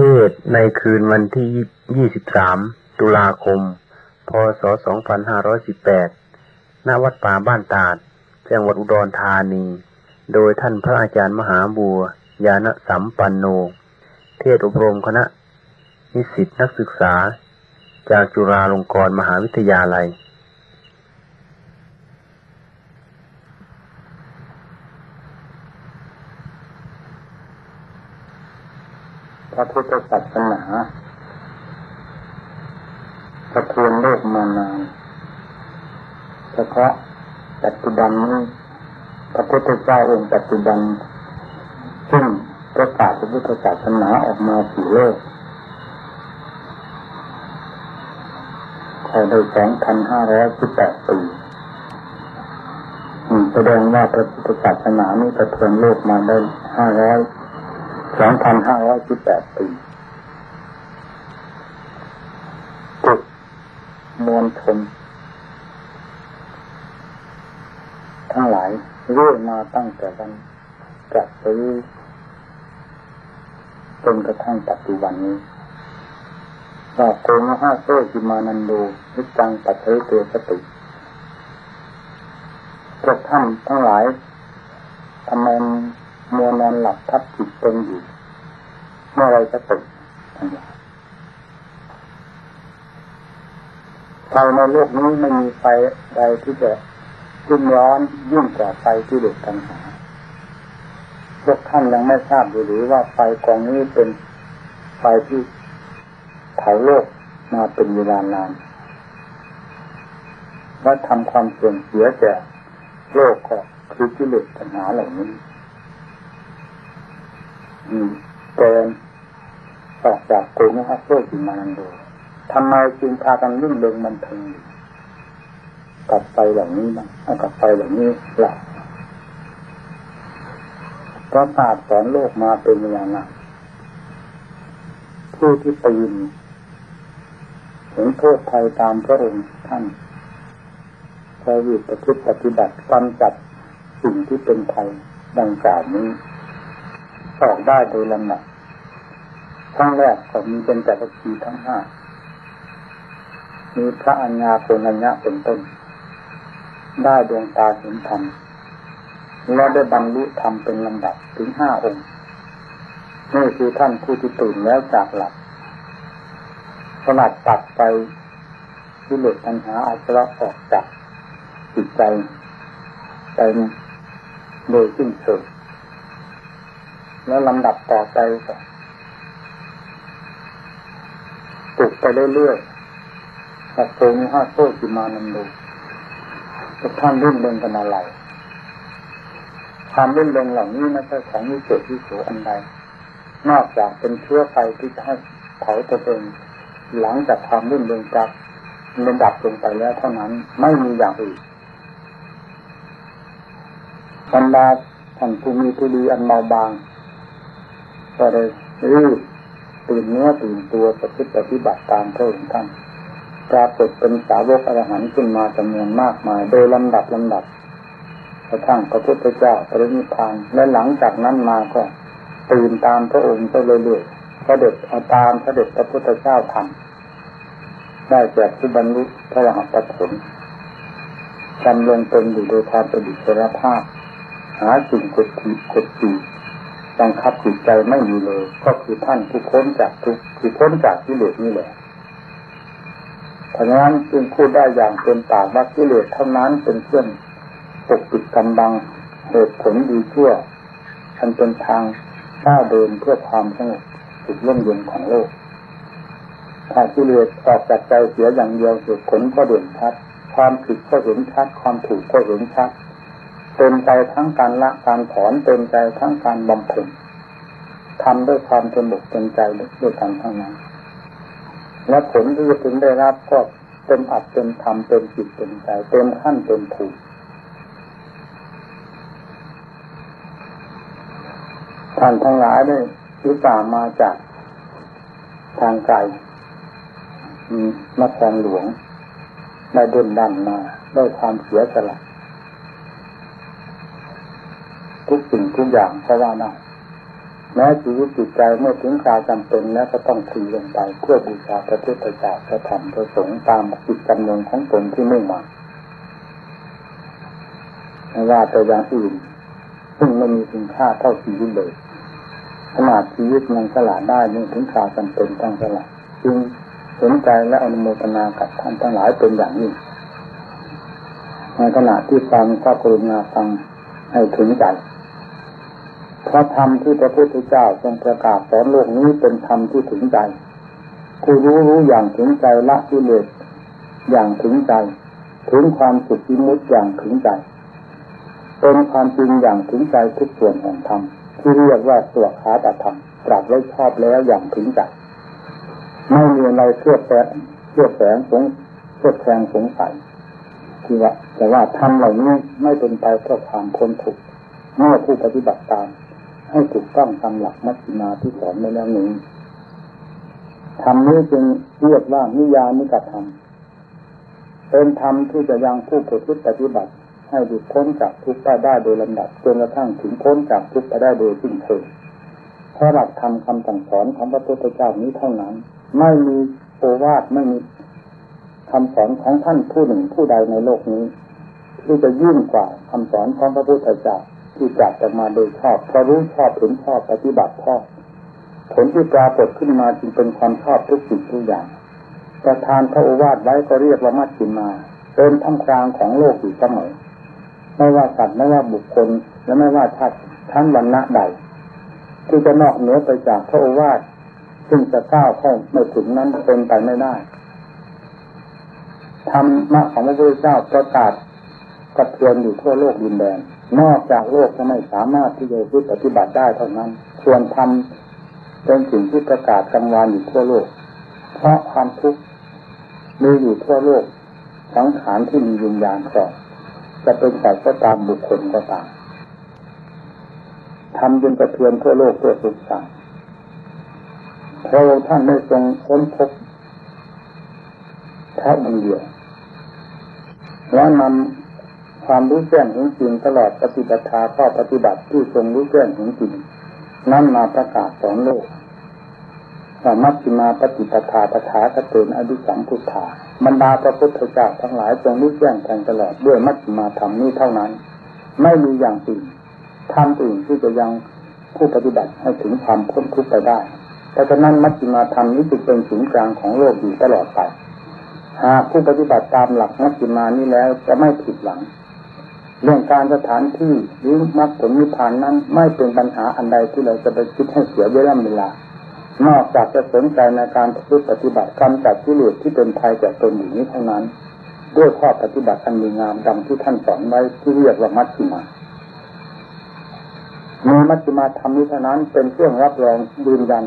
เทศในคืนวันที่ 23 ตุลาคม พศ 2518 ณ วัดป่าบ้านตาด จังหวัดอุดรธานี โดยท่านพระอาจารย์มหาบัว ยาณสัมปันโน เทศอบรมคณะ นิสิตนักศึกษา จากจุฬาลงกรณ์มหาวิทยาลัย ระพุทธศาสนาสะเทือนโลกมานานเฉพาะปัจจุบันนี้พระพุทธเจ้าองค์ปัจจุบัน ซึ่งประกาศพระพุทธศาสนาออกมาสู่โลกภายในสองพันห้าร้อยสิบแปดปีแสดงว่าพระพุทธศาสนานี้สะเทือนโลกมาได้ห้าร้อย สองพันห้าร้อยสิบแปดปีจุดมวลชนทั้งหลายเรื่อยมาตั้งแต่วันจัดซื้อจนกระทั่งปัจจุบันนี้ว่าโกมหาโซจิมานันโดนิจังปัจเจเตสติพวกท่านทั้งหลายทำไมมัวนอนหลับทับจิตเป็นอยู่ เมื่อไรจะตื่นไฟในโลกนี้ไม่มีไฟใดที่จะรุ่มร้อนยิ่งกว่าไฟที่เด็กกันหาพวกท่านยังไม่ทราบหรือว่าไฟกองนี้เป็นไฟที่เผาโลกมาเป็นเวลานานว่าทำความเสื่อมเสียแก่โลกก็คือกิเลสปัญหาเหล่านี้เกิน ออกจากโกงฮัสโซจิมานันโดทำไมจึงพากันรุ่งเรืองมันเทิงกับไฟเหล่านี้นะกับไฟเหล่านี้หลับพระศาสตร์สอนโลกมาเป็นเวลานานผู้ที่ตื่นเห็นโทษภัยตามพระองค์ท่านพระวิประพฤติปฏิบัติกำจัดสิ่งที่เป็นภัยดังกล่าวนี้ออกได้โดยลำดัก บทั้งแรกก็มีเป็นแต่ละทีทั้งห้า มีพระอัญญาโกนัญญะเป็นต้น ได้ดวงตาเห็นธรรมและได้บรรลุธรรมเป็นลำดับถึงห้าองค์ นี่คือท่านผู้ที่ตื่นแล้วจากหลับสลัดตัดไปที่เลือปัญหาอาสวะออกจากจิตใจไปโดยสิ้นเชิงแล้วลำดับต่อไปก็ ปลุกไปเรื่อยๆสัตโตมีห้าโซ่จิมานันดูทุกท่านรุ่นเริงกันอะไรความรุ่นเริงเหล่านี้ไม่ใช่ของวิเศษวิโสอันใด นอกจากเป็นเชื้อไฟที่จะให้เผาตัวเองหลังจากความรุ่นเริงจากระดับลงไปแล้วเท่านั้นไม่มีอย่างอื่นบรรดาท่านผู้มีผู้ดีอันเมาบางก็เลยรีบ ตื่นเนื้อตื่นตัวปฏิปฏิบัติตามพระองค์ท่านปรากฏเป็นสาวกอรหันต์ขึ้นมาจำนวนมากมาย โดยลำดับลำดับกระทั่งพระพุทธเจ้าปรินิพพานและหลังจากนั้นมาก็ตื่นตามพระองค์ไปเรื่อยๆพระเด็จเอาตามพระเด็จพระพุทธเจ้าทำได้แก่ผู้บรรลุพระรหัสผลจำลงตนอยู่โดยความประดิษฐ์ภาพ หาสิ่งกดขี่กดขี่ บังคับจิตใจไม่มีเลย ก็คือท่านที่พ้นจากทุกที่พ้นจากกิเลสนี่แหละเพราะนั้นจึงพูดได้อย่างเต็มปากว่ากิเลสเท่านั้นเป็นเครื่องปกปิดกำบังเหตุผลดีชั่วอันเป็นทางก้าวเดินเพื่อความสงบสุขร่มเย็นของโลกถ้ากิเลสออกจากใจเสียอย่างเดียวเหตุผลก็เด่นชัด ความผิดก็เห็นชัด ความถูกก็เห็นชัด เต็มใจทั้งการละการถอนเต็มใจทั้งการบำเพ็ญทำด้วยความเต็มอกเต็มใจด้วยกันทั้งนั้น และผลที่จะถึงได้รับก็เต็มอัดเต็มทำเต็มจิตเต็มใจเต็มขั้นเต็มภูมิท่านทั้งหลายได้วิสามาจากทางไกลมาแทงหลวงได้ดินดันมาด้วยความเสียสละ ทุกสิ่งทุกอย่างเพราะว่านะแม้ชีวิตจิตใจเมื่อถึงคราวจำเป็นแล้วก็ต้องทีลงไปเพื่อบูชาพระพุทธเจ้าพระธรรมพระสงฆ์ตามจิตจำนงของตนที่มุ่งมาไม่ว่าแต่อย่างอื่นซึ่งไม่มีคุณค่าเท่าชีวิตเลยขนาดชีวิตมันสละได้นี่ถึงคราวจำเป็นต้องสละจึงสนใจและอนุโมทนากับท่านทั้งหลายเป็นอย่างนี้ในขณะที่ฟังก็กรุณาฟังให้ถึงใจ พราะธรรมที่พระพุทธเจ้าทรงประกาศสอนโลกนี้เป็นธรรมที่ถึงใจผู้รู้รู้อย่างถึงใจละกิเลสอย่างถึงใจ ถึงความสุขวิมุตอย่างถึงใจ เป็นความจริงอย่างถึงใจทุกส่วนแห่งธรรมที่เรียกว่าสวขาตธรรมตรัสไว้ชอบแล้วอย่างถึงใจไม่มีอะไรเชื่อแฝงเชื่อแฝงสงเชื่อแฝงสงสัยที่ว่าแต่ว่าทำเหล่านี้ไม่เป็นไปเพื่อความพ้นทุกข์เมื่อผู้ปฏิบัติตาม ให้ถูกต้องตามหลักมัชฌิมาที่สอนในแล้วนี้ธรรมนี้จึงเรียกว่านิยานิกธรรมเป็นธรรมที่จะยังผู้ปฏิบัติ ให้หลุดพ้นจากทุกข์ไปได้โดยลำดับจนกระทั่งถึงพ้นจากทุกข์ไปได้โดยสิ้นเชิงเพราะหลักธรรมคำสั่งสอนของพระพุทธเจ้านี้เท่านั้น ไม่มีโอวาทไม่มีคำสอนของท่านผู้หนึ่งผู้ใดในโลกนี้ ที่จะยิ่งกว่าคำสอนของพระพุทธเจ้า ที่จัดออกมาโดยชอบเพราะรู้ชอบถึงชอบปฏิบัติชอบผลที่ปรากฏขึ้นมาจึงเป็นความชอบทุกสิ่งทุกอย่าง ประทานพระโอวาทไว้ก็เรียกว่ามัชฌิมาเป็นท่ามกลางของโลกอยู่เสมอไม่ว่าสัตว์ไม่ว่าบุคคล และไม่ว่าชาติทั้งวรรณะใด ที่จะนอกเหนือไปจากพระโอวาทซึ่งจะก้าวเข้าไม่ถึงนั้นเป็นไปไม่ได้ธรรมะของพระพุทธเจ้าประกาศกระเทือนอยู่ทั่วโลกดินแดน นอกจากโลกจะไม่สามารถที่จะปฏิบัติได้เท่านั้นส่วนธรรมเป็นสิ่งที่ประกาศกลางวานอยู่ทั่วโลก เพราะความทุกข์มีอยู่ทั่วโลกสังขารที่มีวิญญาณครองจะเป็นสัตว์ก็ตามบุคคลก็ตามทำจนกระเทือนทั่วโลกทั่วสุสานพระองค์ท่านได้ทรงค้นพบแค่องเดียวแล้วนำ ความรู้แจ้งถึงจริงตลอดปฏิบัติข้อปฏิบัติที่ทรงรู้แจ้งถึงจริงนั้นมาประกาศสอนโลกว่ามัชฌิมาปฏิปทาปทาคเตนอดิสัมพุทธาบรรดาพระพุทธเจ้าทั้งหลายจงรู้แจ้งแทงตลอดด้วยมัชฌิมาธรรมนี้เท่านั้น ไม่มีอย่างอื่นทำอื่นที่จะยังผู้ปฏิบัติให้ถึงความพ้นทุกข์ไปได้เพราะฉะนั้นมัชฌิมาธรรมนี้จึงเป็นศูนย์กลางของโลกอยู่ตลอดไปหากผู้ปฏิบัติตามหลักมัชฌิมานี้แล้วจะไม่ผิดหวัง เรื่องการสถานที่หรือมรรคผลนิพพานนั้น ไม่เป็นปัญหาอันใดที่เราจะไปคิดให้เสียเวลาเวลานอกจากจะสนใจในการปฏิบัติกำจัดกิเลสที่เป็นภัยแก่ตนอยู่นี้เท่านั้น ด้วยข้อปฏิบัติอันดีงามดังที่ท่านสอนไว้ที่เรียกว่ามัชฌิมามีมัชฌิมาธรรมนี้เท่านั้นเป็นเครื่องรับรองยืนยัน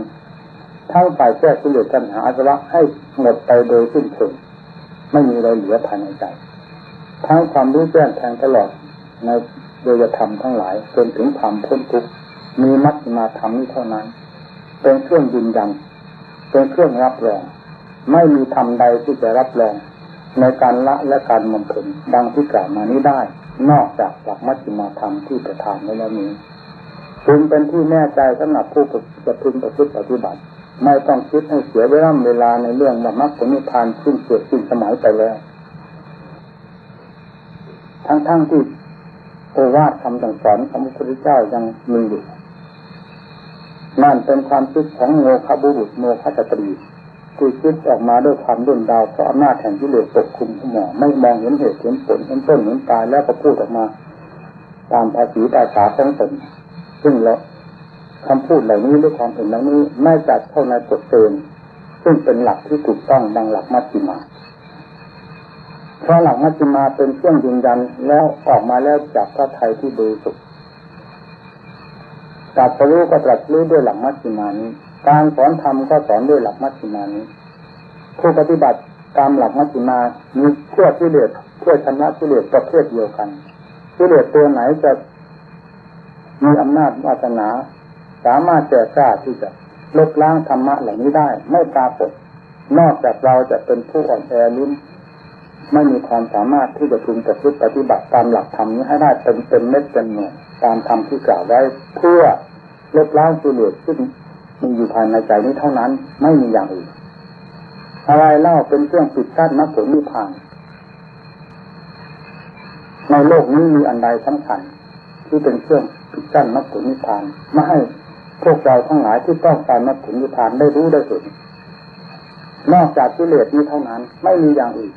ทั้งฝ่ายแก้กิเลสปัญหาอาสวะให้หมดไปโดยสิ้นเชิงไม่มีอะไรเหลือภายในใจทั้งความรู้แจ้งแทงตลอด ในโดยธรรมทั้งหลายจนถึงความพ้นทุกข์มีมัชฌิมาธรรมนี้เท่านั้น เป็นเครื่องยืนยันเป็นเครื่องรับรองไม่มีธรรมใดที่จะรับรองในการละและการมงคลดังที่กล่าวมานี้ได้ นอกจากหลักมัชฌิมาธรรมที่ประทานไว้แล้วนี้จึงเป็นที่แน่ใจสำหรับผู้จะพึงประพฤติปฏิบัติ ไม่ต้องคิดให้เสียเวลาเวลาในเรื่องว่ามรรคผลนิพพานขึ้นเกิดขึ้นสมัยไปแล้ว ทั้งๆทที่ โอวาทคำสั่งสอนของพระพุทธเจ้ายังมีอยู่นั่นเป็นความคิดของโมคบุรุษโมฆะตรีคือคิดออกมาด้วยความดุนดาวเพราะอำนาจแห่งที่เหลือปกคุมหัวไม่มองเห็นเหตุเห็นผลเห็นต้นเห็นปลายแล้วก็พูดออกมา ตามภาษีตาสาของตนซึ่งแล้วคำพูดเหล่านี้หรือความเห็นเหล่านี้ไม่จัดเข้าในกฎเกณฑ์ซึ่งเป็นหลักที่ถูกต้องดังหลักมัชฌิมา เพราะหลักมัชฌิมาเป็นเครื่องยืนยันแล้วออกมาแล้วจากพระไทยที่บริสุทธิ์ตรัสรู้ก็ตรัสรู้ด้วยหลักมัชฌิมานี้ การสอนธรรมก็สอนด้วยหลักมัชฌิมานี้ ผู้ปฏิบัติตามหลักมัชฌิมามีเพื่อที่เลือเพื่อชนะที่เลือประเภทเดียวกันที่เลือตัวไหนจะมีอำนาจวาสนา สามารถแก่กล้าที่จะลบล้างธรรมะเหล่านี้ได้ ไม่ปรากฏนอกจากเราจะเป็นผู้อ่อนแอลิ้น ไม่มีความสามารถที่จะพึงประพฤติปฏิบัติตามหลักธรรมนี้ให้ได้เป็นเป็นเม็ดเป็นหน่วยตามธรรมที่กล่าวไว้เพื่อลบล้างกิเลสซึ่งมีอยู่ภายในใจนี้เท่านั้น ไม่มีอย่างอื่นอะไรเล่าเป็นเครื่องปิดกั้นมรรคผลนิพพานในโลกนี้มีอันใดสำคัญที่เป็นเครื่องปิดกั้นมรรคผลนิพพานไม่ให้พวกเราทั้งหลายที่ต้องการมรรคผลนิพพานได้รู้ได้เห็นนอกจากกิเลสนี้เท่านั้น ไม่มีอย่างอื่น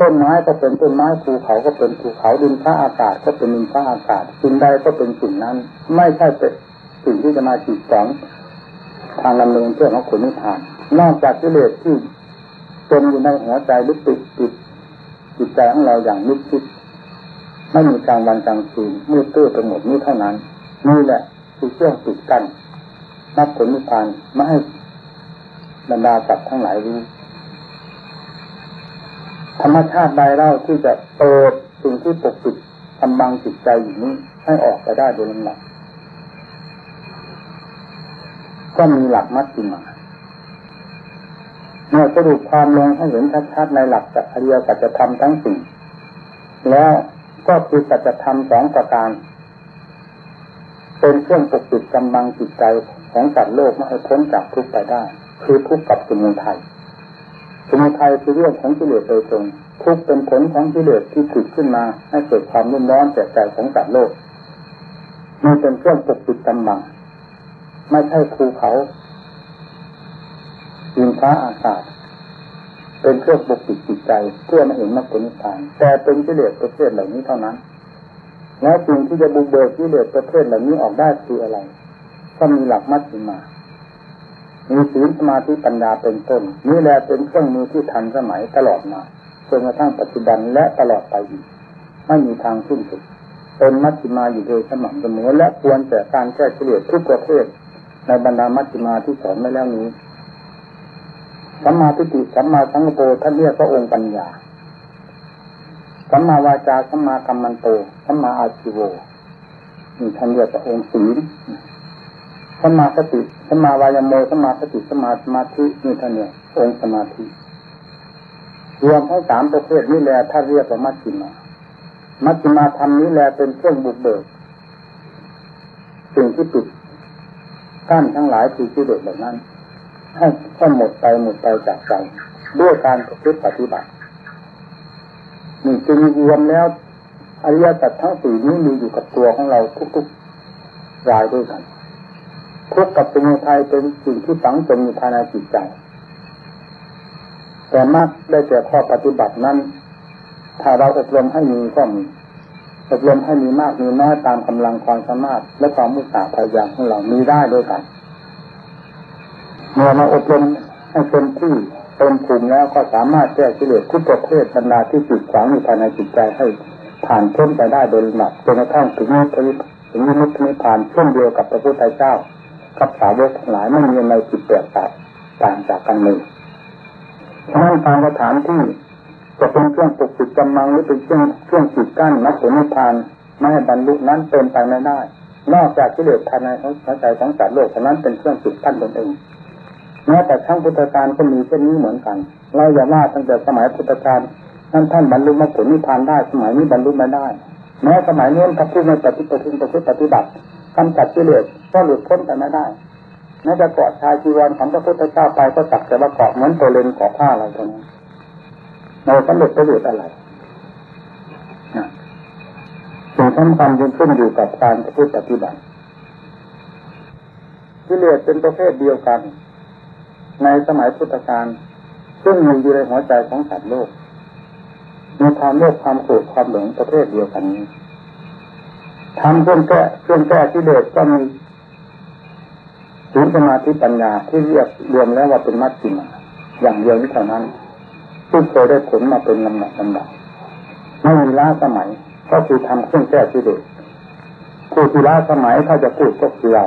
ต้นไม้ก็เป็นต้นไม้ภูเขาก็เป็นภูเขาดินฟ้าอากาศก็เป็นดินฟ้าอากาศสิ่งใดก็เป็นสิ่งนั้น ไม่ใช่เป็นสิ่งที่จะมาจีดสองทางลำเนินเพื่อของคนนิพพาน นอกจากกิเลสที่จมอยู่ในหัวใจหรือติดติดจิตใจของเราอย่างนิชิดไม่มีกลางวันกลางคืนมืดตื้อไปหมดนี้เท่านั้นนี่แหละคือเครื่องปิดกั้นนักผลนิพพานไม่ให้บรรดาสัตว์ทั้งหลายรู้ ธรรมชาติใดเล่าที่จะเปิดสิ่งที่ปกปิดทำบังจิตใจอยู่นี้ให้ออกไปได้โดยลำดับก็มีหลักมัดจิมาเมื่อสรุปความลงให้เห็นชัดๆในหลักจักรเรียสัจธรรมทั้งสี่แล้วก็คือสัจธรรมสองประการ เป็นเครื่องปกปิดกำบังจิตใจของสัตว์โลกไม่ให้พ้นจากทุกข์ไปได้ คือทุกข์กับสมุทัย สมุทัยคือเรื่องของกิเลสโดยตรงทุกเป็นผลของกิเลสที่ขุดขึ้นมา ให้เกิดความรุ่มร้อนแก่ใจของสัตว์โลกมันเป็นเครื่องปกปิดกำบังไม่ใช่ภูเขาดินฟ้าอากาศเป็นเครื่องปกปิดจิตใจเพื่อไม่เห็นมรรคผลนิพพานแต่เป็นกิเลสประเภทเหล่านี้เท่านั้น แล้วสิ่งที่จะบุกเบิกกิเลสประเภทเหล่านี้ออกได้คืออะไร ก็มีหลักมัดมา มีศีลสมาธิปัญญาเป็นต้นนี่แหละเป็นเครื่องมือที่ทันสมัยตลอดมาจนกระทั่งปัจจุบันและตลอดไปอีกไม่มีทางสิ้นสุดเป็นมัชฌิมาอยู่โดยสม่ำเสมอและควรแต่การแก้เฉลี่ยทุกประเภทในบรรดามัชฌิมาที่สอนไว้แล้วนี้สัมมาทิฏฐิสัมมาสังกปรท่านเรียกพระองค์ปัญญาสัมมาวาจาสัมมากัมมันโตสัมมาอาชิโวนี่ท่านเรียกพระองค์ศีล สมาสติสมาวายโมสมาสติสมาสมาธินี่ท่านเนี่ยองค์สมาธิรวมทั้งสามประเภทนี้แหละถ้าเรียกว่ามัชฌิมา มัชฌิมาธรรมนี้แหละเป็นเครื่องบุกเบิกสิ่งที่ปิดกั้นทั้งหลายคือที่เด็ดเหล่านั้น ให้ให้หมดไปหมดไปจากใจด้วยการประพฤติปฏิบัตินี่จึงรวมแล้วอริยสัจทั้งสี่นี้มีอยู่กับตัวของเราทุกๆรายด้วยกัน ทุกข์กับสมุทัยเป็นสิ่งที่ฝังจมอยู่ภายในจิตใจ แต่มากได้แต่ข้อปฏิบัตินั้น ถ้าเราอบรมให้มีก็มีอบรมให้มีมากมีน้อยตามกำลังความสามารถ และความมุสาพยายามของเรามีได้ด้วยกันเมื่อมาอบรมให้เต็มที่เต็มภูมิแล้วก็สามารถแก้กิเลสทุกประเภทบรรดาที่จิตขวางอยู่ภายในจิตใจให้ผ่านพ้นไปได้โดยลำดับจนกระทั่งถึงนิพพานถึงนิพพานเช่นเดียวกับพระพุทธเจ้า กับสาวกทั้งหลายไม่มีในจิตแปลกต่างจากกันเลยฉะนั้นทางสถานที่จะเป็นเครื่องปกปิดกำลังหรือเป็นเครื่องเครื่องปิดกั้นนักผลนิพพานไม่ให้บรรลุนั้นเป็นไปไม่ได้ นอกจากกิเลสภายในของหัวใจของสัตว์โลกเท่านั้นเป็นเครื่องปิดกั้นตนเองแม้แต่ทั้งพุทธการก็มีเช่นนี้เหมือนกัน เราอย่าว่าตั้งแต่สมัยพุทธการท่านท่านบรรลุมรรคผลนิพพานได้สมัยนี้บรรลุไม่ได้ แม้สมัยนี้ถ้าพูดในปฏิปฏิปฏิบัติกำจัดกิเลส ก็หลุดพ้นไปไม่ได้แม้จะเกาะชายจีวรของพระพุทธเจ้าไปก็จักแต่ว่าเกาะเหมือนตัวเลนเกาะผ้าอะไรตัวนี้ในสำเร็จประโยชน์อะไรสิ่งสำคัญยึงขึ้นอยู่กับการพูดปฏิบัติกิเลสเป็นประเภทเดียวกัน ในสมัยพุทธกาลซึ่งมีอยู่ในหัวใจของสัตว์โลกมีความโลภความโกรธความหลงประเภทเดียวกันนี้ทำเครื่องแก้เครื่องแก้ที่เลสก็มี ศีลสมาธิปัญญาที่เรียกรวมแล้วว่าเป็นมัชฌิมาอย่างเดียวนี้เท่านั้นซึ่งเคยได้ผลมาเป็นลำดับลำดับไม่มีล้าสมัยก็คือทำเครื่องแก้ที่เลสผู้ที่ล้าสมัยถ้าจะพูดก็คือเรา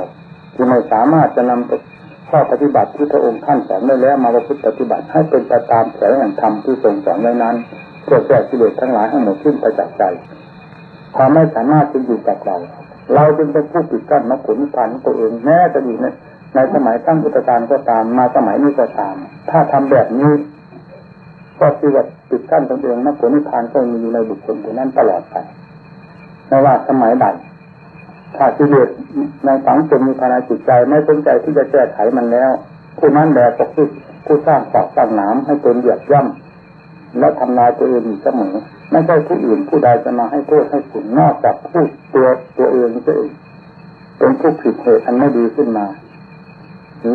ที่ไม่สามารถจะนำข้อปฏิบัติที่พระองค์ท่านสอนได้แล้ว มาประพฤติปฏิบัติให้เป็นไปตามแผนแห่งธรรมที่ทรงสอนไว้นั้นเพื่อแก้กิเลสทั้งหลายให้หมดสิ้นไปจากใจความไม่สามารถจะอยู่กับเราเราจึงเป็นผู้ปิดกั้นมรรคผลนิพพานตัวเองแม้จะอยู่ใน ในสมัยตั้งพุทธกาลก็ตามมาสมัยนี้ก็ตาม ถ้าทำแบบนี้ก็คือว่าปิดกั้นตนเองมรรคผลนิพพานก็มีอยู่ในบุคคลคนนั้นตลอดไปไม่ว่าสมัยใดถ้ากิเลสในสังคมมีภายในจิตใจไม่สนใจที่จะแก้ไขมันแล้ว ผู้นั้นแบกก็คือผู้สร้างฝอกสร้างหนามให้ตนเหยียบย่ำและทำลายตัวเองเสมอไม่ใช่ผู้อื่นผู้ใดจะมาให้โทษให้คุณนอกจากผู้ตัวตัวเองตัวเองเป็นผู้ผิดเหตุอันไม่ดีขึ้นมา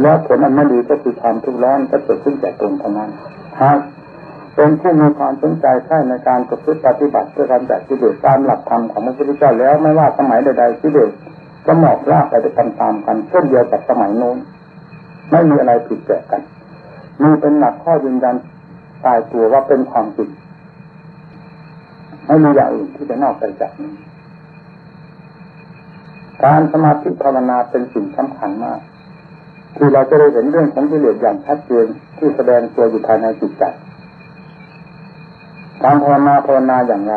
แล้วผลอันไม่ดีก็คือความทุกข์ร้อนก็เกิดขึ้นจากตนเท่านั้นหากเป็นผู้มีความสนใจใช่ในการประพฤติปฏิบัติเพื่อการจัดกิเลสตามหลักธรรมของพระพุทธเจ้าแล้วไม่ว่าสมัยใดๆกิเลสก็หมอบราบไปตามๆกันเช่นเดียวกับสมัยโน้นไม่มีอะไรผิดแปลกกันมีเป็นหลักข้อยืนยันตายตัวว่าเป็นความจริงไม่มีอย่างอื่นที่จะนอกไปจากนี้ การสมาธิภาวนาเป็นสิ่งสำคัญมาก คือเราจะได้เห็นเรื่องของกิเลสอย่างชัดเจนที่แสดงตัวอยู่ภายในจิตใจการภาวนาภาวนาอย่างไร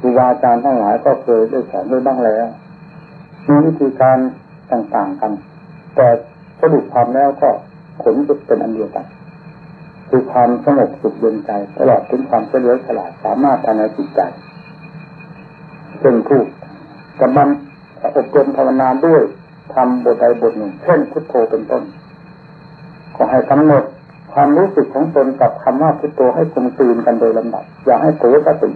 ครูบาอาจารย์ทั้งหลายก็เคยได้สอนด้วยบ้างแล้วมีวิธีการต่างๆกัน แต่สรุปความแล้วก็ผลจะเป็นอันเดียวกัน คือความสงบสุขเย็นใจตลอดถึงความเฉลียวฉลาดสามารถภายในจิตใจเป็นผู้กำลังอบรมภาวนาด้วย ทำบทใดบทหนึ่ง เช่นพุทโธเป็นต้นขอให้กำหนดความรู้สึกของตนกับคำว่าพุทโธให้คงตื่นกันโดยลำดับ อย่าให้เผลอสติ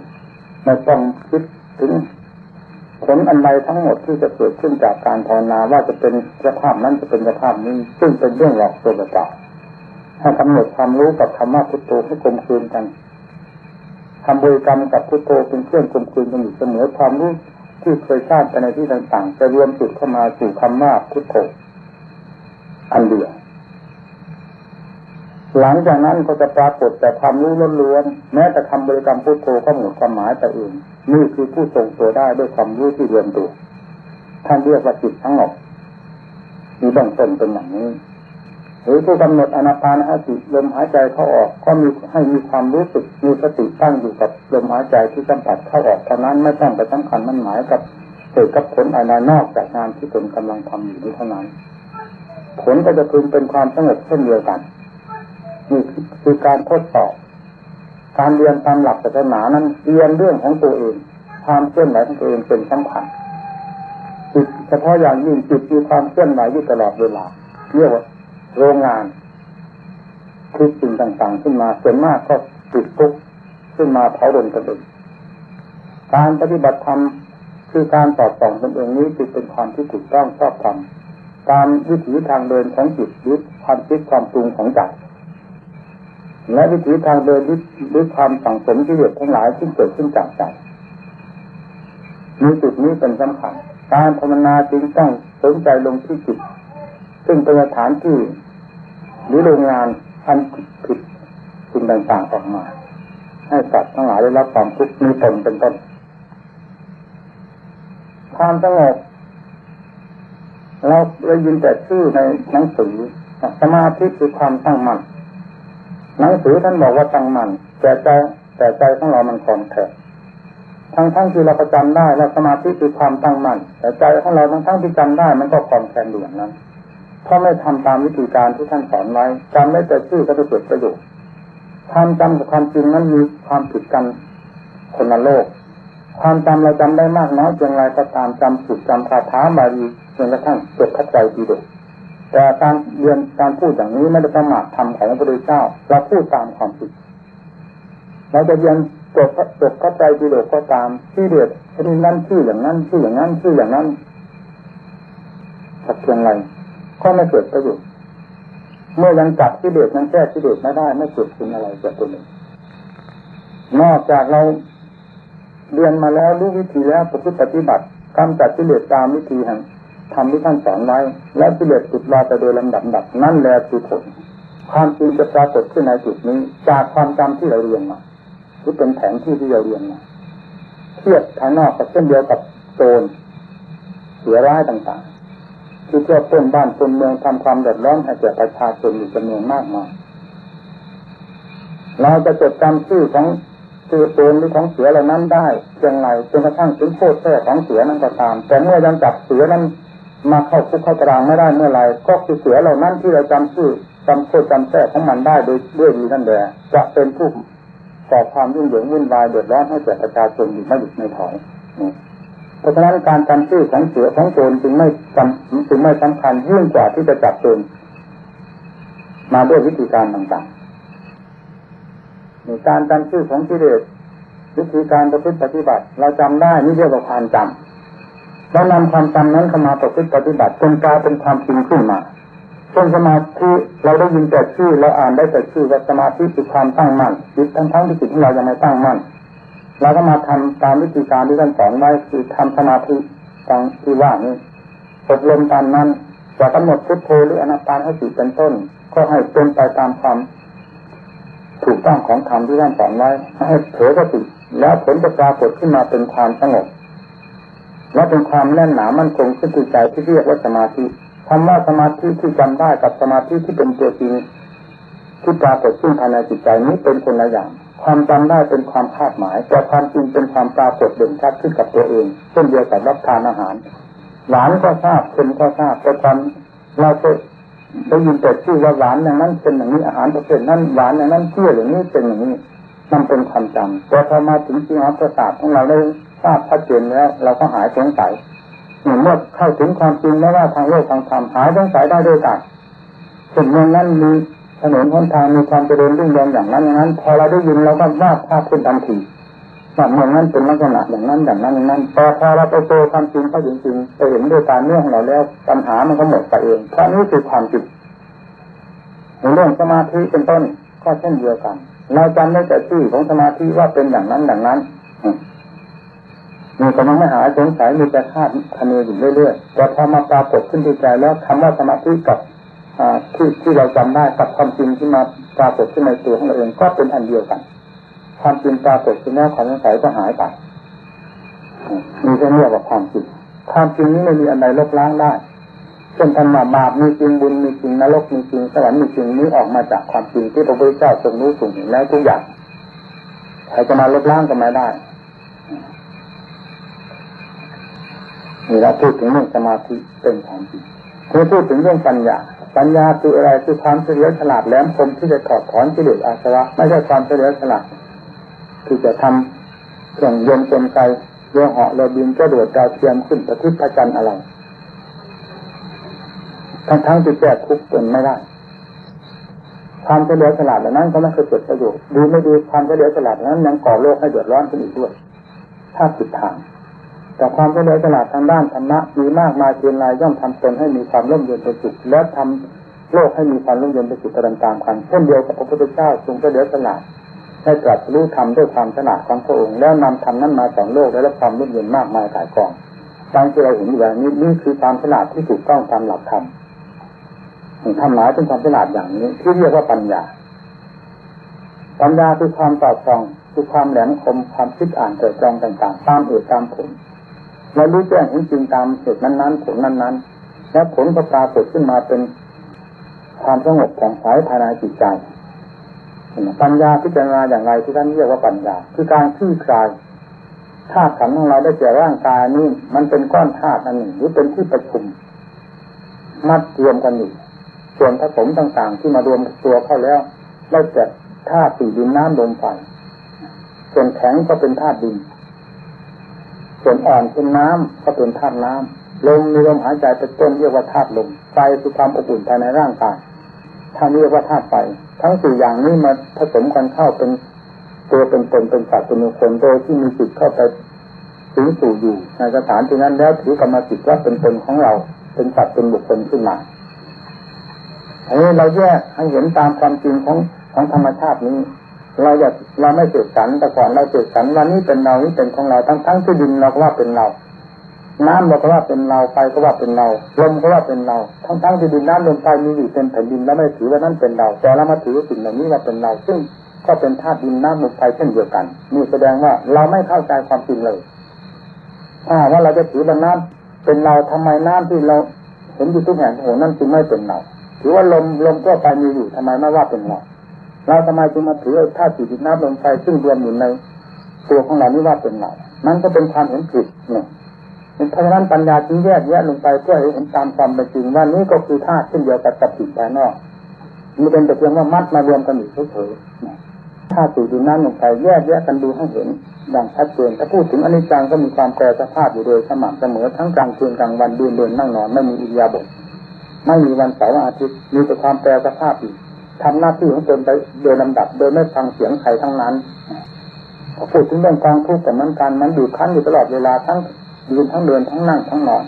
ไม่ต้องคิดถึงผลอันใดทั้งหมดที่จะเกิดขึ้นจากการภาวนาว่าจะเป็นสภาพนั้นจะเป็นสภาพนี้ ซึ่งเป็นเรื่องหลอกตัวเปล่าให้กำหนดความรู้กับคำว่าพุทโธให้กลมกลืนกันทำบริกรรมกับพุทโธเป็นเครื่องกลมกลืนกันอยู่เสมอความรู้ ที่เคยทราบไปในที่ต่างๆ จะรวมจุดเข้ามาสู่คำว่าพุทโธอันเดียวหลังจากนั้นก็จะปรากฏแต่ความรู้ล้วนๆแม้แต่คำบริกรรมพุทโธก็หมดความหมายไปเองนี่คือผู้ทรงตัวได้ด้วยความรู้ที่รวมตัวท่านเรียกว่าจิตทั้งหมดมีเบื้องตนเป็นอย่างนี้ รือผู้กำหนดอนาปานหติลมหายใจเข้าออกก็มีให้มีความรู้สึกมีสติตั้งอยู่กับลมหายใจที่สัมผัสเข้าออกเท่านั้นไม่ต้องไปสำคัญมันหมายกับเกิดกับผลอะไรนอกจากงานที่ตนกำลังทำอยู่นี้เท่านั้น ผลก็จะพึงเป็นความสงบเช่นเดียวกันนี่คือการทดสอบ การเรียนตามหลักศาสนานั้นเรียนเรื่องของตัวเองความเคลื่อนไหวของตัวเองเป็นสำคัญจิตเฉพาะอย่างยิ่งจิตมีความเคลื่อนไหวอยู่ตลอดเวลาเรียกว่า โรงงานคิดสิ่งต่างๆ ขึ้นมาส่วนมากก็ติดทุกขึ้นมาเผาดนตนเองการปฏิบัติธรรมคือการตอบสองตนเองนี้จึงเป็นความที่ถูกต้องชอบธรรมตามวิถีทางเดินของจิตหรือความคิดความปรุงของใจและวิถีทางเดินด้วยความสังสมที่เหลือทั้งหลายที่เกิดขึ้นจากใจมีจุดนี้เป็นสำคัญการภาวนาจึงต้องสนใจลงที่จิต ซึ่งเป็นสถานที่หรือโรงงานอันผิดสิ่งต่างๆออกมา ให้สัตว์ทั้งหลายได้รับความทุกข์มีตนเป็นต้นความสงบเราได้ยินแต่ชื่อในหนังสือสมาธิคือความตั้งมั่นหนังสือท่านบอกว่าตั้งมั่นแต่ใจแต่ใจของเรามันคอนแทคทั้งทั้งที่เราประจำได้แล้วสมาธิคือความตั้งมั่นแต่ใจของเราทั้งทั้งที่จำได้มันก็คอนแทคอยู่อย่างนั้น เพราะไม่ทำตามวิธีการที่ท่านสอนไว้จำไม่แต่ชื่อก็จะเกิดประโยชน์ความจำกับความจริงนั้นมีความผิดกันคนละโลก ความจำเราจำได้มากน้อยเพียงไรก็ตามจำสุดจำคาถาบาลีจนกระทั่งจดเข้าใจดีเด็ดแต่การเรียนการพูดอย่างนี้ไม่ได้ประมาทธรรมของพระพุทธเจ้าเราพูดตามความจริงเราจะเรียนจบจบเข้าใจดีเด็ดก็ตามที่เด็ดที่นั่นชื่ออย่างนั้นชื่ออย่างนั้นชื่ออย่างนั้นสักเพียงไร ก็ไม่เกิดประโยชน์เมื่อยังจับที่เด็ดยังแก้ที่เด็ดไม่ได้ ไม่เกิดขึ้นอะไรจากตัวเองนอกจากเราเรียนมาแล้วรู้วิธีแล้วประพฤติปฏิบัติกำจัดที่เด็ดตามวิธีแห่งทำที่ท่านสอนไว้ และกิเลสจุดลาไปโดยลำดับดับนั่นแหละคือผลความจริงจะปรากฏขึ้นในจุดนี้ จากความจำที่เราเรียนมาหรือเป็นแผนที่ที่เราเรียนมาเทียบภายนอกกับเช่นเดียวกับโจรเสือร้ายต่าง ๆที่เที่ยวต้นบ้านต้นเมืองทำความเดือดร้อนให้แก่ประชาชนอยู่จำนวนมากมายเราจะจดจำชื่อของคือโจรหรือของเสือเหล่านั้นได้เพียงไรจนกระทั่งถึงโทษแท้ของเสือนั้นก็ตาม แต่เมื่อยังจับเสือนั้นมาเข้าคุกเข้าตารางไม่ได้เมื่อไรก็คือเสือเหล่านั้นที่เราจำชื่อจำโคตรจำแท้ของมันได้โดยด้วยดีนั่นแหละจะเป็นผู้ก่อความยุ่งเหยิงวุ่นวายเดือดร้อนให้แก่ประชาชนอยู่ไม่หยุดไม่ถอย เพราะฉะนั้นการจำชื่อของเสือของโจรจึงไม่จำจึงไม่สำคัญยิ่งกว่าที่จะจับโจรมาด้วยวิธีการต่างๆในการจำชื่อของกิเลสวิธีการประพฤติปฏิบัติ เราจำได้นี่เรียกว่าความจำแล้วนำความจำนั้นเข้ามาประพฤติปฏิบัติจนกลายเป็นความจริงขึ้นมาเช่นสมาธิเราได้ยินแต่ชื่อเราอ่านได้แต่ชื่อว่าสมาธิคือความตั้งมั่นจิตทั้งทั้งที่จิตของเรายังไม่ตั้งมั่น เราก็มาทำตามวิธีการที่ท่านสอนไว้คือทำสมาธิตางที่ว่านี้อบรมตามนั้นจะกำหนดพุทโธหรืออนัตตาให้จิตเป็นต้น ก็ให้เป็นไปตามความถูกต้องของธรรมที่ท่านสอนไว้ให้เผยสติแล้วผลจะปรากฏขึ้นมาเป็นความสงบและเป็นความแน่นหนามั่นคงขึ้นใจที่เรียกว่าสมาธิคำว่าสมาธิที่จำได้กับสมาธิที่เป็นตัวจริงที่ปรากฏขึ้นภายในจิตใจนี้เป็นคนละอย่าง ความจำได้เป็นความคาดหมาย แต่ความจริงเป็นความปรากฏเด่นชัดขึ้นกับตัวเองเช่นเดียวกับรับทานอาหาร หวานก็ทราบเค็มก็ทราบแต่ความเราเคยได้ยินแต่ชื่อว่าหวานอย่างนั้นเป็นอย่างนี้อาหารประเภทนั้นหวานอย่างนั้นเชื่ออย่างนี้เป็นอย่างนี้มันเป็นความจำแต่พอมาถึงจริงอัประสาทของเราได้ทราบชัดเจนแล้ว เราก็หายสงสัยเมื่อเข้าถึงความจริงไม่ว่าทางโลกทางธรรมหายสงสัยได้ด้วยกันส่วนเมืองนั้นมี ถนนหนทางมีความเจริญรุ่งเรืองอย่างนั้นอย่างนั้น พอเราได้ยินเราก็วาดภาพขึ้นทันทีว่าเมืองนั้นเป็นลักษณะอย่างนั้นอย่างนั้นอย่างนั้นแต่พอเราไปเจอความจริงเขาจริงๆไปเห็นด้วยตาเนื้อของเราแล้วปัญหามันก็หมดไปเองเพราะนี่คือความจริงเรื่องสมาธิเป็นต้นก็เช่นเดียวกัน เราจำได้แต่ชื่อของสมาธิว่าเป็นอย่างนั้นอย่างนั้นมีกำลังไม่หายสงสัยมีแต่คาดคะเนอยู่เรื่อยๆแต่พอมาปรากฏขึ้นในใจแล้วคำว่าสมาธิกับ ที่ที่เราจำได้กับความจริงที่มาปรากฏขึ้นในตัวของเราเองก็เป็นอันเดียวกัน ความจริงปรากฏขึ้นแล้วความสงสัยก็หายไปมีแค่เรียกว่าความจริงความจริงนี้ไม่มีอะไรลบล้างได้เช่นธรรมะบาปมีจริงบุญมีจริงนรกมีจริงสวรรค์มีจริงนี้ออกมาจากความจริงที่พระพุทธเจ้าทรงรู้ทรงเห็นแล้วทุกอย่างใครจะมาลบล้างก็ไม่ได้นี่เราพูดถึงเรื่องสมาธิเป็นความจริง เมื่อพูดถึงเรื่องปัญญา ปัญญาคืออะไรคือความเฉลียวฉลาดแหลมคมที่จะถอดถอนกิเลสอาสวะไม่ใช่ความเฉลียวฉลาดที่จะทำเครื่องยนต์กลไกเรือเหาะเรือบินกระโดดดาวเทียมขึ้นประทิพระจันทร์อะไรทั้งทั้งที่แก้ทุกข์เป็นไม่ได้ความเฉลียวฉลาดเหล่านั้นก็ไม่เคยเกิดประโยชน์ดีไม่ดีความเฉลียวฉลาดนั้นยังก่อโลกให้เดือดร้อนขึ้นอีกด้วย ถ้าผิดทาง แต่ความเฉลียวฉลาดทางด้านธรรมะมีมากมายเพียงไรย่อมทำตนให้มีความร่มเย็นเป็นสุขและทำโลกให้มีความร่มเย็นเป็นสุขตามตามกันเช่นเดียวกับพระพุทธเจ้าทรงเฉลียวฉลาดให้ตรัสรู้ธรรมด้วยความฉลาดของพระองค์แล้วนำธรรมนั้นมาสอนโลกและรับความร่มเย็นมากมายกายกองดังที่เราเห็นอย่างนี้นี่คือความฉลาดที่ถูกต้องตามหลักธรรมทำหมายเป็นความฉลาดอย่างนี้ ที่เรียกว่าปัญญา ปัญญาคือความตอบตองคือความแหลมคมความคิดอ่านเกิดจองต่างๆตามเอกตามผล เรารู้แจ้งเห็นจริงตามเหตุนั้นๆผลนั้นๆ และผลก็ปรากฏขึ้นมาเป็นความสงบของสายภายในจิตใจปัญญาพิจารณาอย่างไรที่ท่านเรียกว่าปัญญา คือการคลี่คลายธาตุขันธ์ของเราได้แก่ร่างกายนี้มันเป็นก้อนธาตุอันหนึ่งหรือเป็นที่ประชุม มัดรวมกันอยู่ส่วนผสมต่างๆ ที่มารวมตัวเข้าแล้วได้แก่ธาตุสี่ดินน้ำลมไฟส่วนแข็งก็เป็นธาตุดิน ส่วนอ่อนเป็นน้ำก็เป็นธาตุน้ำลมมีลมหายใจเป็นต้นเรียกว่าธาตุลมไฟคือความอบอุ่นภายในร่างกายท่านเรียกว่าธาตุไฟทั้งสี่อย่างนี้มาผสมกันเข้าเป็นตัวเป็นตนเป็นสัตว์เป็นบุคคลโดยที่มีจิตเข้าไปถึงสู่อยู่ในสถานที่นั้นแล้วถือกรรมจิตว่าเป็นตนของเราเป็นสัตว์เป็นบุคคลขึ้นมาอันนี้เราแยกให้เห็นตามความจริงของของธรรมชาตินี้ เราอยากเราไม่เสกสรรแต่ก่อนเราเสกสรรวันนี้เป็นเรานี่เป็นของเราทั้งทั้งที่ดินเราก็ว่าเป็นเรา น้ำเราก็ว่าเป็นเราไฟก็ว่าเป็นเราลมก็ว่าเป็นเรา ทั้งทั้งที่ดินน้ำลมไฟมีอยู่เป็นแผ่นดินแล้วไม่ถือว่านั่นเป็นเรา แต่เรามาถือสิ่งเหล่านี้ว่าเป็นเรา ซึ่งก็เป็นธาตุดินน้ำลมไฟเช่นเดียวกันนี่แสดงว่าเราไม่เข้าใจความจริงเลยถ้าว่าเราจะถือว่าน้ำเป็นเราทำไมน้ำที่เราเห็นอยู่ทุกแห่งโอ้นั่นจึงไม่เป็นเราถือว่าลมลมก็ไปมีอยู่ทำไมไม่ว่าเป็นเรา เราทำไมจึงมาถือธาตุดินน้ำลมไฟซึ่งรวมอยู่ในตัวของเรานี่ว่าเป็นเรานั่นก็เป็นความเห็นผิดเนี่ยเพราะฉะนั้นปัญญาจึงแยกแยะลงไปเพื่อให้เห็นตามความเป็นจริงว่านี้ก็คือธาตุเช่นเดียวกับกับสิ่งภายนอกมันเป็นแต่เพียงว่ามัดมารวมกันอยู่เฉยๆธาตุดินน้ำลมไฟแยกแยะกันดูให้เห็นดังชัดเจนถ้าพูดถึงอนิจจังก็มีความแปรสภาพอยู่โดยสม่ำเสมอทั้งกลางคืนกลางวันเดินเดินนั่งนอนไม่มีอิริยาบถไม่มีวันเสาร์อาทิตย์มีแต่ความแปรสภาพอีก ทำหน้าที่ของตนไปโดยลำดับ โดยไม่ฟังเสียงใครทั้งนั้นพูดถึงเรื่องกองทุกข์แต่มันการมันอยู่คั้นอยู่ตลอดเวลาทั้งยืนทั้งเดินทั้งนั่งทั้งนอน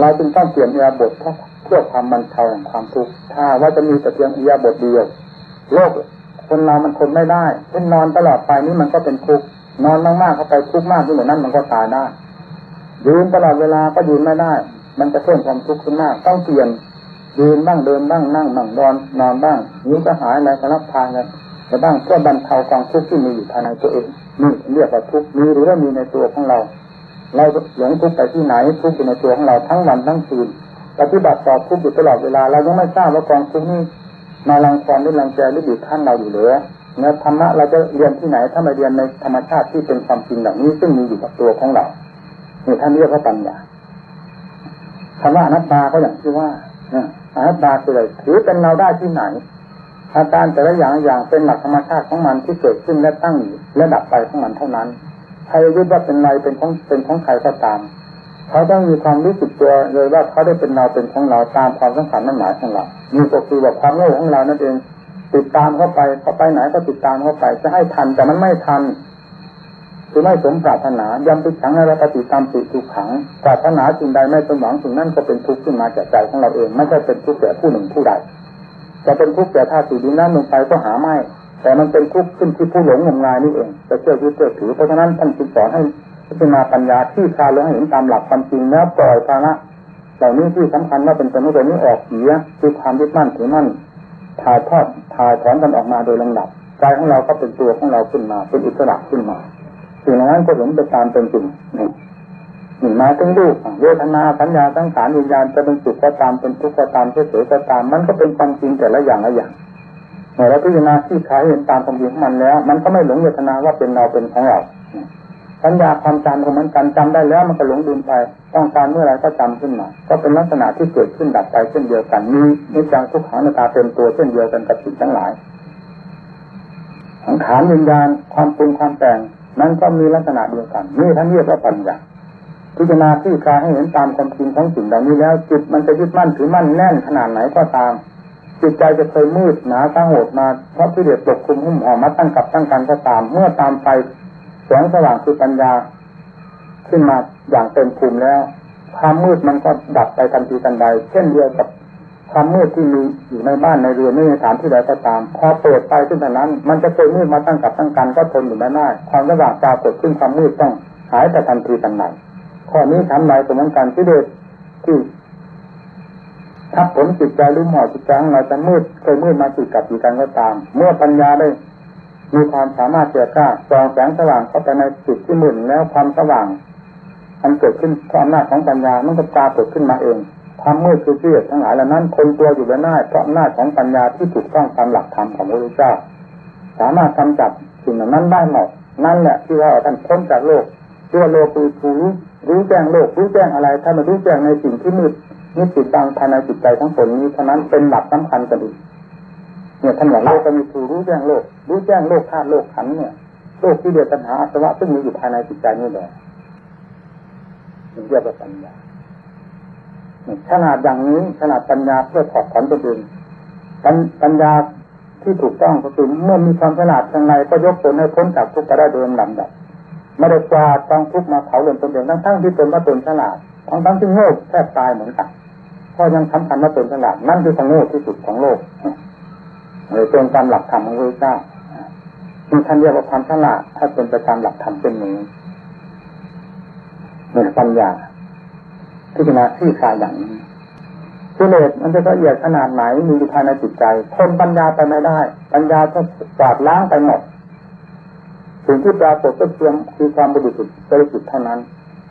เราจึงต้องเปลี่ยนอิยาบถเพื่อความบรรเทาแห่งความทุกข์ถ้าว่าจะมีแต่เพียงอิยาบถเดียวโลกคนเรามันคนไม่ได้เช่นนอนตลอดไปนี้มันก็เป็นทุกข์นอนมากๆเข้าไปทุกข์มากที่เหมือนนั้นมันก็ตายได้ยืนตลอดเวลาก็ยืนไม่ได้ มันจะเพิ่มความทุกข์ขึ้นมาก ต้องเปลี่ยน ยืนบ้างเดินบ้างนั่งบ้างนอนนอนบ้างนิ้วก็หายอะไรก็รับทานกันแต่บ้างเพื่อบรรเทาความทุกข์ที่มีอยู่ภายในตัวเองนี่เรียกว่าทุกข์มีหรือไม่มีในตัวของเรา เราหลงทุกข์ไปที่ไหนทุกข์อยู่ในตัวของเราทั้งวันทั้งคืนปฏิบัติต่อทุกข์อยู่ตลอดเวลาเรายังไม่ทราบว่ากองทุกข์นี้มาลังความหรือลังแกหรือบีบคั้นเราอยู่เหรือเนื้อธรรมะเราจะเรียนที่ไหนถ้ามาเรียนในธรรมชาติที่เป็นความจริงเหล่านี้ ซึ่งมีอยู่กับตัวของเรานี่ท่านเรียกว่าปัญญาคำว่าอนัตตาก็อย่างที่ว่า อนัตาคืออะไรถือเป็นเราได้ที่ไหน อาการแต่ละอย่างอย่างเป็นหลักธรรมชาติของมันที่เกิดขึ้นและตั้งอยู่และดับไปของมันเท่านั้นใครยึดว่าเป็นไรเป็นของเป็นของใครก็ตาม เขาต้องมีความรู้สึกตัวเลยว่าเขาได้เป็นเราเป็นของเราตามความสำคัญมั่นหมายของเรามีก็คือว่าความโง่ของเรานั่นเองติดตามเข้าไปเขาไปไหนก็ติดตามเข้าไป จะให้ทันแต่มันไม่ทัน คือไม่สมปรารถนายำติดขังอะไรปฏิตามติถูกขังปรารถนาสิ่งใดไม่สมหวังสิ่งนั้นก็เป็นทุกข์ขึ้นมาจากใจของเราเอง ไม่ใช่เป็นทุกข์แก่ผู้หนึ่งผู้ใดจะเป็นทุกข์แก่ธาตุสี่ดินน้ำลงไปก็หาไม่ แต่มันเป็นทุกข์ขึ้นที่ผู้หลงงมงายนี่เองจะเชื่อยึดเชื่อถือเพราะฉะนั้นท่านจึงสอนให้พิจารณาปัญญาที่คาลงให้เห็นตามหลักความจริงแล้วปล่อยภาระเหล่านี้ที่สำคัญว่าเป็นสมุทนี้ออกเสียคือความยึดมั่นถือมั่นถ่ายทอดถ่ายถอนกันออกมาโดยลำดับใจของเราก็เป็นตัวของเราขึ้นมา เป็นอิสระขึ้นมา สิ่งนั้นก็ห็นไปตามเป็นจริงนี่นี่มาถึงรูปเวทนาสัญญาตั้งขานวิญญาณจะเป็นสุขก็ตามเป็นทุกข์ก็ตามเฉยๆก็ตาม มันก็เป็นความจริงแต่ละอย่างละอย่างเมื่อเราพิจารณาที่ขายเห็นตามความจริงของมันแล้ว มันก็ไม่หลงเวทนาว่าเป็นเราเป็นของเราสัญญาความจำก็เหมือนกันจำได้แล้วมันก็หลงลืมไป ต้องการเมื่อไรก็จำขึ้นมา ก็เป็นลักษณะที่เกิดขึ้นดับไปเช่นเดียวกันมีนิจังทุกขังนาตาเต็มตัวเช่นเดียวกันกับสิ่งทั้งหลายสังขารวิญญาณความปรุงความแต่ง นั้นก็มีลักษณะเดียวกันนี่ท่านเรียกว่าปัญญาพิจารณาที่กายให้เห็นตามความจริงของสิ่งเหล่านี้แล้ว จิตมันจะยึดมั่นถือมั่นแน่นขนาดไหนก็ตาม จิตใจจะเคยมืดหนาตั้งโหดมาเพราะที่เดือดปกคุมหุ้มห่อมาตั้งกับตั้งกันก็ตาม เมื่อตามไปแสงสว่างคือปัญญา ขึ้นมาอย่างเต็มภูมิแล้วความมืดมันก็ดับไปทันทีทันใดเช่นเดียวกับ ความมืดที่มีอยู่ในบ้านในเรือนในสถานที่ใดก็ตาม พอเปิดไปขึ้นแต่นั้น มันจะเคยมืดมาตั้งกับตั้งกันก็ทนอยู่ไม่ได้ความสว่างปรากฏขึ้นความมืดต้องหายไปทันทีทันใดข้อนี้ทำลายสมนกันที่เด็ดที่ถ้าผลจิตใจรือหมอจิตใจของเราจะมืดเคยมืดมาติดกับอยู่กันก็ตาม เมื่อปัญญาได้มีความสามารถเจียกล้าส่องแสงสว่างเข้าไปในจิตที่มุนแล้วความสว่างมันเกิดขึ้นเพราะอำนาจของปัญญามันก็ปรากฏขึ้นมาเอง ความมืดคือเชื่อทั้งหลายเหล่านั้นคนตัวอยู่บนหน้าเพราะอำนาจของปัญญาที่ถูกต้องตามหลักธรรมของพระพุทธเจ้า สามารถกำจัดสิ่งเหล่านั้นได้หมดนั่นแหละที่ว่าท่านพ้นจากโลกตัวโลกุทูรู้แจ้งโลกรู้แจ้งอะไร ถ้ามารู้แจ้งในสิ่งที่มืดนิสิตบังภายในจิตใจทั้งผลนี้เท่านั้นเป็นหลักสำคัญกันดีเนี่ยท่านบอกโลกมีทูรู้แจ้งโลก รู้แจ้งโลกธาตุโลกขันเนี่ยโลกที่เดือดปัญหาอาสวะซึ่งมีอยู่ภายในจิตใจนี่แหละเรียกว่าปัญญา ขนาดอย่างนี้ขนาดปัญญาเพื่อถอดถอนตัวเองปัญญาที่ถูกต้องก็คือเมื่อมีความฉลาดทางในก็ยกตนให้พ้นจากทุกข์ไปได้โดยลำดับไม่ได้กวาดต้องทุกข์มาเผาเรือนตนเองทั้งทั้งที่ตนว่าตนฉลาดทั้งทั้งที่โง่แทบตายเหมือนกันเพราะยังสำคัญว่าตนฉลาดนั่นคือความโง่ที่สุดของโลกเลยเป็นตามหลักธรรมของพระเจ้าที่ท่านเรียกว่าความฉลาดถ้าเป็นไปตามหลักธรรมเป็นนี้เหมือนปัญญา ที่จะมาที่คลายอย่างนี้กิเลสมันจะละเอียดขนาดไหนมีอยู่ภายในจิตใจทนปัญญาไปไม่ได้ ปัญญาก็กวาดล้างไปหมดสิ่งที่ปรากฏก็เพียงคือความบริสุทธิ์บริสุทธิ์เท่านั้น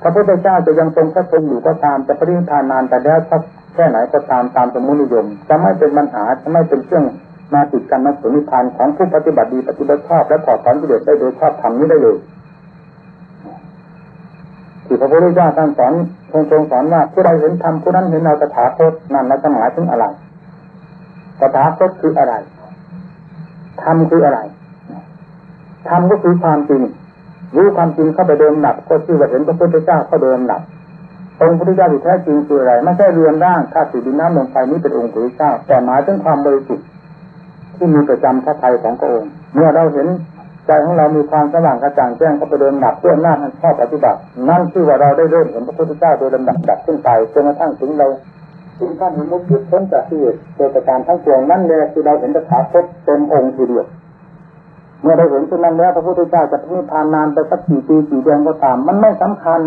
พระพุทธเจ้าจะยังทรงพระชนอยู่ก็ตามจะปรินิพานนานแต่แล้วสักแค่ไหนก็ตามตามสมุนิยม จะไม่เป็นปัญหาจะไม่เป็นเครื่องมาติดกันมาสุนิพานของผู้ปฏิบัติดีปฏิบัติชอบและถอถอนกิเลสได้โดยชอบทำนี้ได้เลยที่พระพุทธเจ้าท่านสอน ทรงทรงสอนว่าผู้ใดเห็นธรรมผู้นั้นเห็นเราตถาคตนั่นเราจะหมายถึงอะไรตถาคตคืออะไรธรรมคืออะไรธรรมก็คือความจริงรู้ความจริงเข้าไปเดินหนับ ก็ชื่อว่าเห็นพระพุทธเจ้าเข้าเดินหนับองค์พระพุทธเจ้าที่แท้จริงคืออะไรไม่ใช่เรือนร่างธาตุดินน้ำลมไฟนี้เป็นองค์พระพุทธเจ้าแต่หมายถึงความบริสุทธิ์ที่มีประจำพระทัยของพระองค์ เมื่อเราเห็น ใจของเรามีความสว่างกระจ่างแจ้งเขาไปเดินหนับเพื่อหน้าท่านชอบปฏิบัติ นั่นคือว่าเราได้เริ่มเห็นพระพุทธเจ้าโดยลำดับดับขึ้นไปจนกระทั่งถึงเราถึงขั้นมุขหยุดพ้นจากที่โดยการทั้งปวงนั่นเลยคือเราเห็นพระถาคตเต็มองค์ทีเดียวเมื่อเราเห็นเช่นนั้นแล้วพระพุทธเจ้าจะมีพานนานไปสักกี่ปีกี่เดือนก็ตาม มันไม่สำคัญ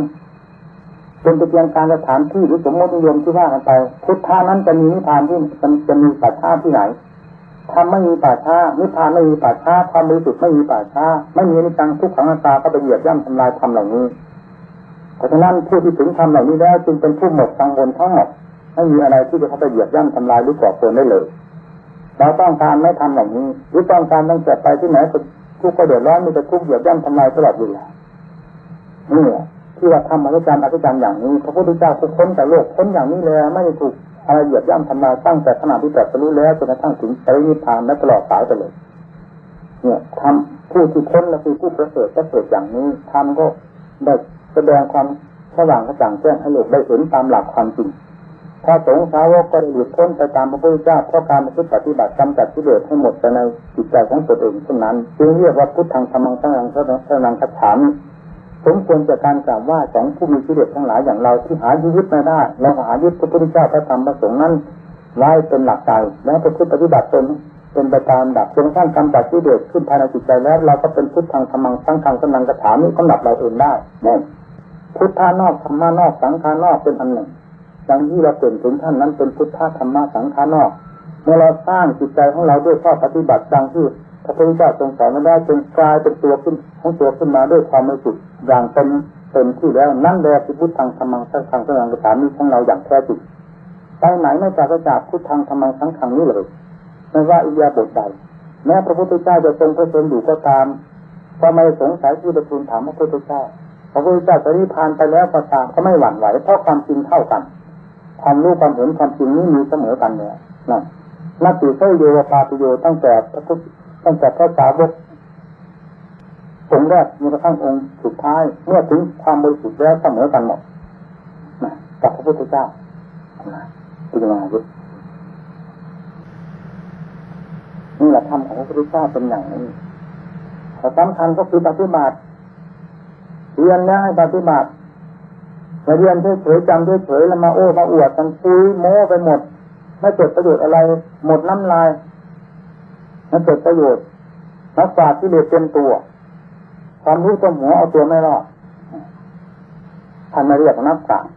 เป็นเพียงการสถานที่หรือสมมตินิยมที่ว่ากันไปพุทธานั้นจะมีนิพพานที่จะมีปัจฉาที่ไหน ทำไม่มีป่าช้านิพพานไม่มีป่าช้าความบริสุทธิ์ไม่มีป่าช้า ไม่มีนิจังทุกขังอัตตาก็ไปเหยียบย่ำทำลายธรรมเหล่านี้เพราะฉะนั้นผู้ที่ถึงธรรมเหล่านี้แล้วจึงเป็นผู้หมดกังวลทั้งหมดไม่มีอะไรที่จะเข้าไปเหยียบย่ำทำลายหรือก่อเกินได้เลยเราต้องการไม่ทำเหล่านี้หรือต้องการตั้งแต่ไปที่ไหนทุกข์ก็เดือดร้อนมีแต่ทุกข์เหยียบย่ำทำลายตลอดเวลานี่ที่ว่าทำอัศจรรย์อัศจรรย์อย่างนี้พระพุทธเจ้าพ้นจากโลกพ้นอย่างนี้เลยไม่ถูก อะไรเหยียบย่ำทำลายตั้งแต่ขณะที่ตรัสรู้แล้วจนกระทั่งถึงปรินิพพานและตลอดสายไปเลยเนี่ยทำผู้ที่พ้นและคือผู้ประเสริฐประเสริฐอย่างนี้ทำก็ได้แสดงความสว่างกระจ่างแจ้งให้โลกได้เห็นตามหลักความจริงพระสงฆ์สาวกก็ได้หลุดพ้นไปตามพระพุทธเจ้าเพราะการปฏิบัติกำจัดที่เดือดให้หมดไปในจิตใจของตนเองเท่านั้นจึงเรียกว่าพุทธังธรรมังสังฆังพระนังคัจฉาม สมควรจากการกล่าวว่าสองผู้มีชีวิตทั้งหลายอย่างเราที่หายึดไม่ได้เราหายึดพระพุทธเจ้าพระธรรมพระสงฆ์นั้นไว้เป็นหลักใจแล้วประพฤติปฏิบัติตนเป็นไปตามดับจนกระทั่งกำจัดที่เดือดขึ้นภายในจิตใจแล้ว เราก็เป็นพุทธังธรรมังสังฆังสนังกระถานี้กำหนับเราเองได้นี่พุทธานอกธรรมานอกสังขานอกเป็นอันหนึ่งดังที่เราเปลี่ยนถึงท่านนั้นเป็นพุทธธรรมะสังขานอกเมื่อเราสร้างจิตใจของเราด้วยข้อปฏิบัติดังที่ ระพุทธเจ้าทรงสอนมาได้จนกลายเป็นตัวขึ้นของตัวขึ้นมาด้วยความรู้สึกอย่างเต็มเต็มที่แล้วนั่นแหละคือพุทธังธรรมังสังฆังสังฆฐานนี้ของเราอย่างแท้จริงไปไหนไม่จากจากพุทธังธรรมังสังฆังนี้เลยไม่ว่าอิยาบทใดแม้พระพุทธเจ้าจะทรงพระชนอยู่ก็ตามก็ไม่สงสัยที่จะทูลถามพระพุทธเจ้าพระพุทธเจ้าจะนิพพานไปแล้วก็ตามก็ไม่หวั่นไหวเพราะความจริงเท่ากันความรู้ความเห็นความจริงนี้มีเสมอกันเนี่ยนั่นนักติเสยโยปาติโยตั้งแต่พระพุทธ ตั้งแต่พระสาวกองค์แรกมีกระทั่งองค์สุดท้าย เมื่อถึงความบริสุทธิ์แล้วเสมอกันหมดกับพระพุทธเจ้าเป็นยังไงนี่แหละธรรมของพระพุทธเจ้าเป็นอย่างนี้แต่สำคัญก็คือปฏิบัติเรียนแล้วให้ปฏิบัติมาเรียนเฉยๆจำเฉยๆแล้วมาโอ้มาอวดกันคุยโม้ไปหมด ไม่เกิดประโยชน์อะไร หมดน้ำลาย ไม่เกิดประโยชน์นักปราชญ์ที่เรียนเต็มตัวความรู้ตัวหัวเอาตัวไม่รอดท่านมาเรียกนักปราชญ์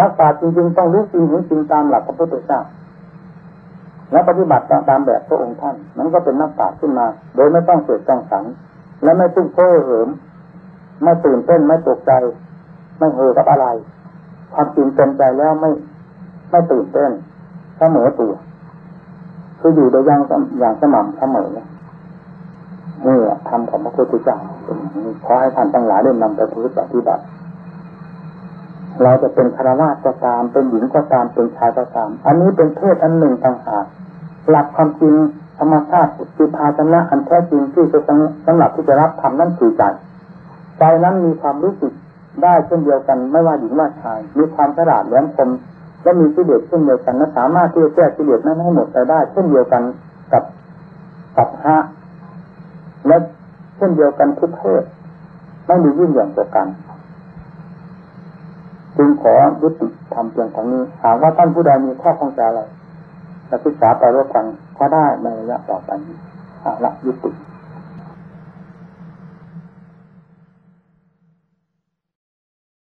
นักปราชญ์จริงๆต้องรู้จริงเห็นจริงตามหลักพระพุทธเจ้าและปฏิบัติตามแบบพระองค์ท่านนั้นก็เป็นนักปราชญ์ขึ้นมา โดยไม่ต้องเสดจังสังและไม่ตุ้งเพ้อเหิมไม่ตื่นเต้นไม่ตกใจ ไม่เหอกับอะไร ความจริงเต็มใจแล้วไม่ ไม่ตื่นเต้นเสมอตัว คืออยู่โดยย่างอย่างสม่ำเสมอนี่แหละธรรมของพระพุทธเจ้าขอให้ท่านทั้งหลายได้นำไปปฏิบัติ เราจะเป็นคารวะก็ตามเป็นหญิงก็ตามเป็นชายก็ตาม อันนี้เป็นเพศอันหนึ่งต่างหากหลักความจริงธรรมชาติคือภาชนะอันแท้จริงที่จะสำหรับที่จะรับธรรมนั่นคือใจใจนั้นมีความรู้สึกได้เช่นเดียวกันไม่ว่าหญิงว่าชาย มีความฉลาดแหลมคม และมีกิเลสเช่นเดียวกันและสามารถที่จะแก้กิเลสนั้นให้หมดไปได้ เช่นเดียวกันกับกับพระและเช่นเดียวกันทุกเพศไม่มียิ่งอย่างต่อกันจึงขอยุติทำเพียงเท่านี้หากว่าท่านผู้ใดมีข้อข้องใจอะไรจะศึกษาไปร่วมกันก็ได้ในระยะต่อไปเอาละยุติ